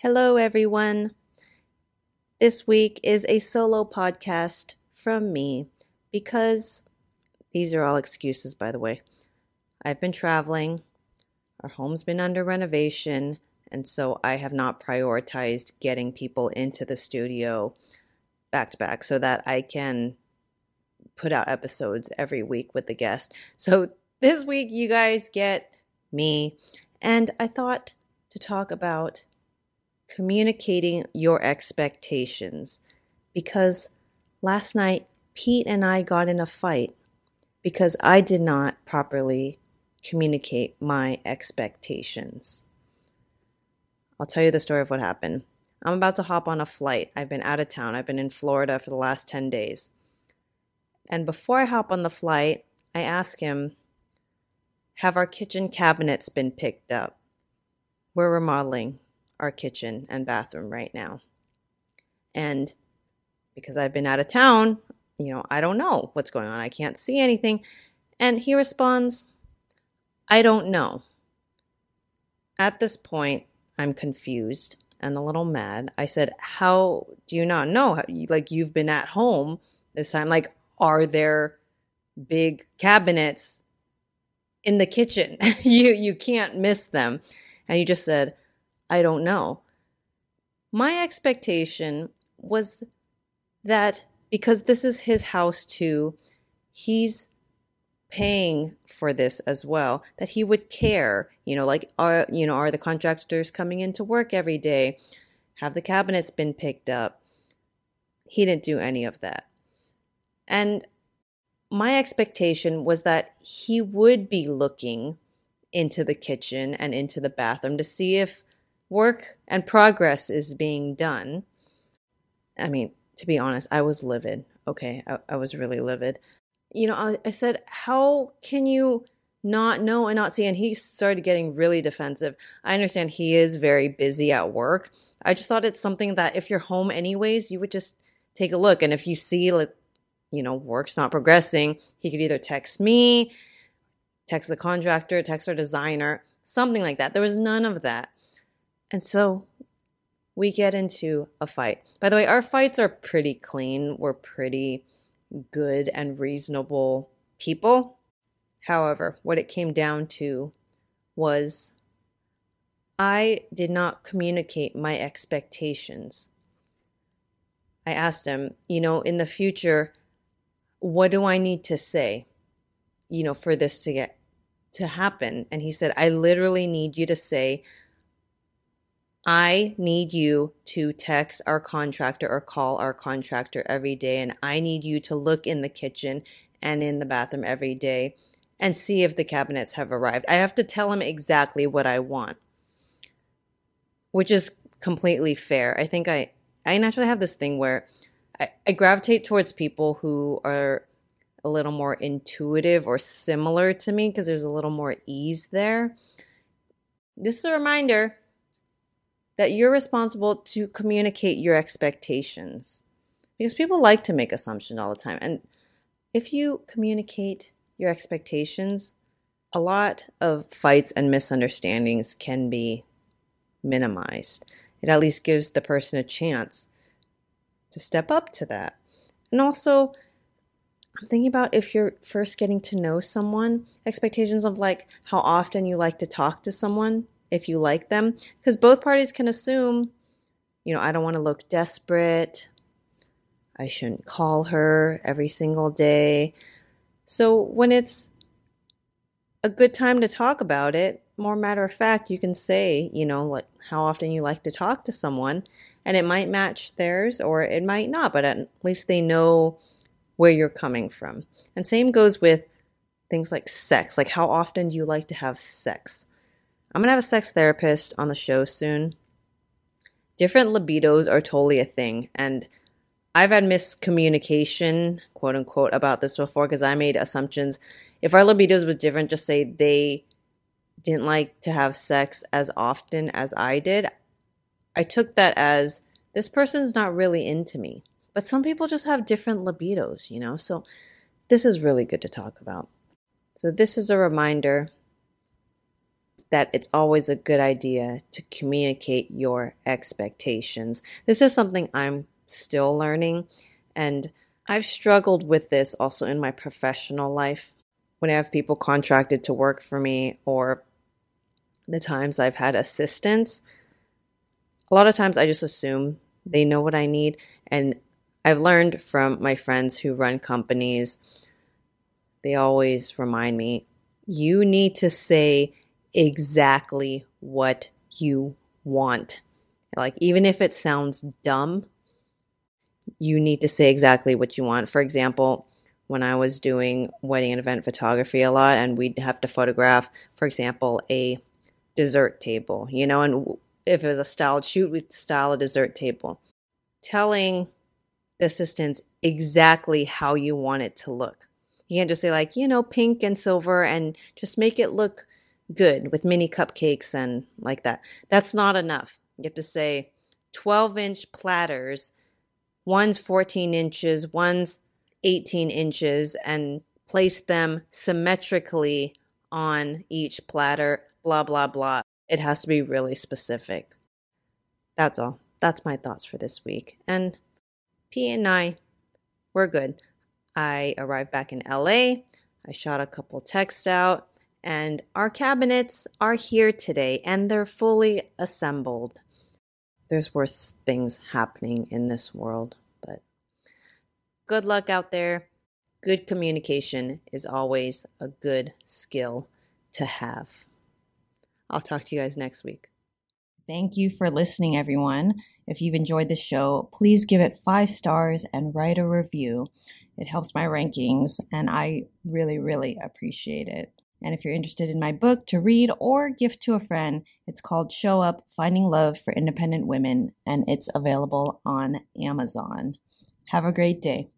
Hello, everyone. This week is a solo podcast from me because these are all excuses, by the way. I've been traveling, our home's been under renovation, and so I have not prioritized getting people into the studio back to back so that I can put out episodes every week with the guest. So this week, you guys get me, and I thought to talk about communicating your expectations because last night Pete and I got in a fight because I did not properly communicate my expectations. I'll tell you the story of what happened. I'm about to hop on a flight. I've been out of town. I've been in Florida for the last 10 days. And before I hop on the flight, I ask him, Have our kitchen cabinets been picked up? We're remodeling our kitchen and bathroom right now. And because I've been out of town, you know, I don't know what's going on. I can't see anything. And he responds, I don't know. At this point, I'm confused and a little mad. I said, How do you not know? Like, you've been at home this time. Like, are there big cabinets in the kitchen? you, you can't miss them. And he just said, I don't know. My expectation was that because this is his house too, he's paying for this as well that he would care. You know like are you know are the contractors coming into work every day? Have the cabinets been picked up? He didn't do any of that. And my expectation was that he would be looking into the kitchen and into the bathroom to see if work and progress is being done. I mean, to be honest, I was livid. Okay, I, I was really livid. You know, I, I said, How can you not know and not see? And he started getting really defensive. I understand he is very busy at work. I just thought it's something that if you're home anyways, you would just take a look. And if you see, like, you know, work's not progressing, he could either text me, text the contractor, text our designer, something like that. There was none of that. And so we get into a fight. By the way, our fights are pretty clean. We're pretty good and reasonable people. However, what it came down to was I did not communicate my expectations. I asked him, you know, in the future, what do I need to say, you know, for this to get to happen? And he said, I literally need you to say, I need you to text our contractor or call our contractor every day. And I need you to look in the kitchen and in the bathroom every day and see if the cabinets have arrived. I have to tell him exactly what I want, which is completely fair. I think I, I naturally have this thing where I, I gravitate towards people who are a little more intuitive or similar to me because there's a little more ease there. This is a reminder that you're responsible to communicate your expectations because people like to make assumptions all the time. And if you communicate your expectations, a lot of fights and misunderstandings can be minimized. It at least gives the person a chance to step up to that. And also, I'm thinking about if you're first getting to know someone, expectations of like how often you like to talk to someone if you like them because both parties can assume you know i don't want to look desperate. I shouldn't call her every single day. So when it's a good time to talk about it more matter of fact you can say you know like how often you like to talk to someone and it might match theirs or it might not but at least they know where you're coming from. And same goes with things like sex like how often do you like to have sex I'm gonna have a sex therapist on the show soon. Different libidos are totally a thing, and I've had miscommunication, quote unquote, about this before because I made assumptions. If our libidos was different, just say they didn't like to have sex as often as I did. I took that as this person's not really into me. But some people just have different libidos, you know? So this is really good to talk about. So this is a reminder that it's always a good idea to communicate your expectations. This is something I'm still learning, and I've struggled with this also in my professional life. When I have people contracted to work for me, or the times I've had assistants, a lot of times I just assume they know what I need. And I've learned from my friends who run companies, they always remind me you need to say exactly what you want. Like, even if it sounds dumb, you need to say exactly what you want. For example, when I was doing wedding and event photography a lot, and we'd have to photograph, for example, a dessert table, you know, and if it was a styled shoot, we'd style a dessert table. Telling the assistants exactly how you want it to look. You can't just say, like, you know, pink and silver and just make it look good with mini cupcakes and like that. That's not enough. You have to say 12 inch platters, one's 14 inches, one's 18 inches, and place them symmetrically on each platter, blah, blah, blah. It has to be really specific. That's all. That's my thoughts for this week. And P and I, we're good. I arrived back in LA. I shot a couple texts out, and our cabinets are here today and they're fully assembled. There's worse things happening in this world, but good luck out there. Good communication is always a good skill to have. I'll talk to you guys next week. Thank you for listening, everyone. If you've enjoyed the show, please give it five stars and write a review. It helps my rankings, and I really, really appreciate it. And if you're interested in my book to read or gift to a friend, it's called Show Up Finding Love for Independent Women, and it's available on Amazon. Have a great day.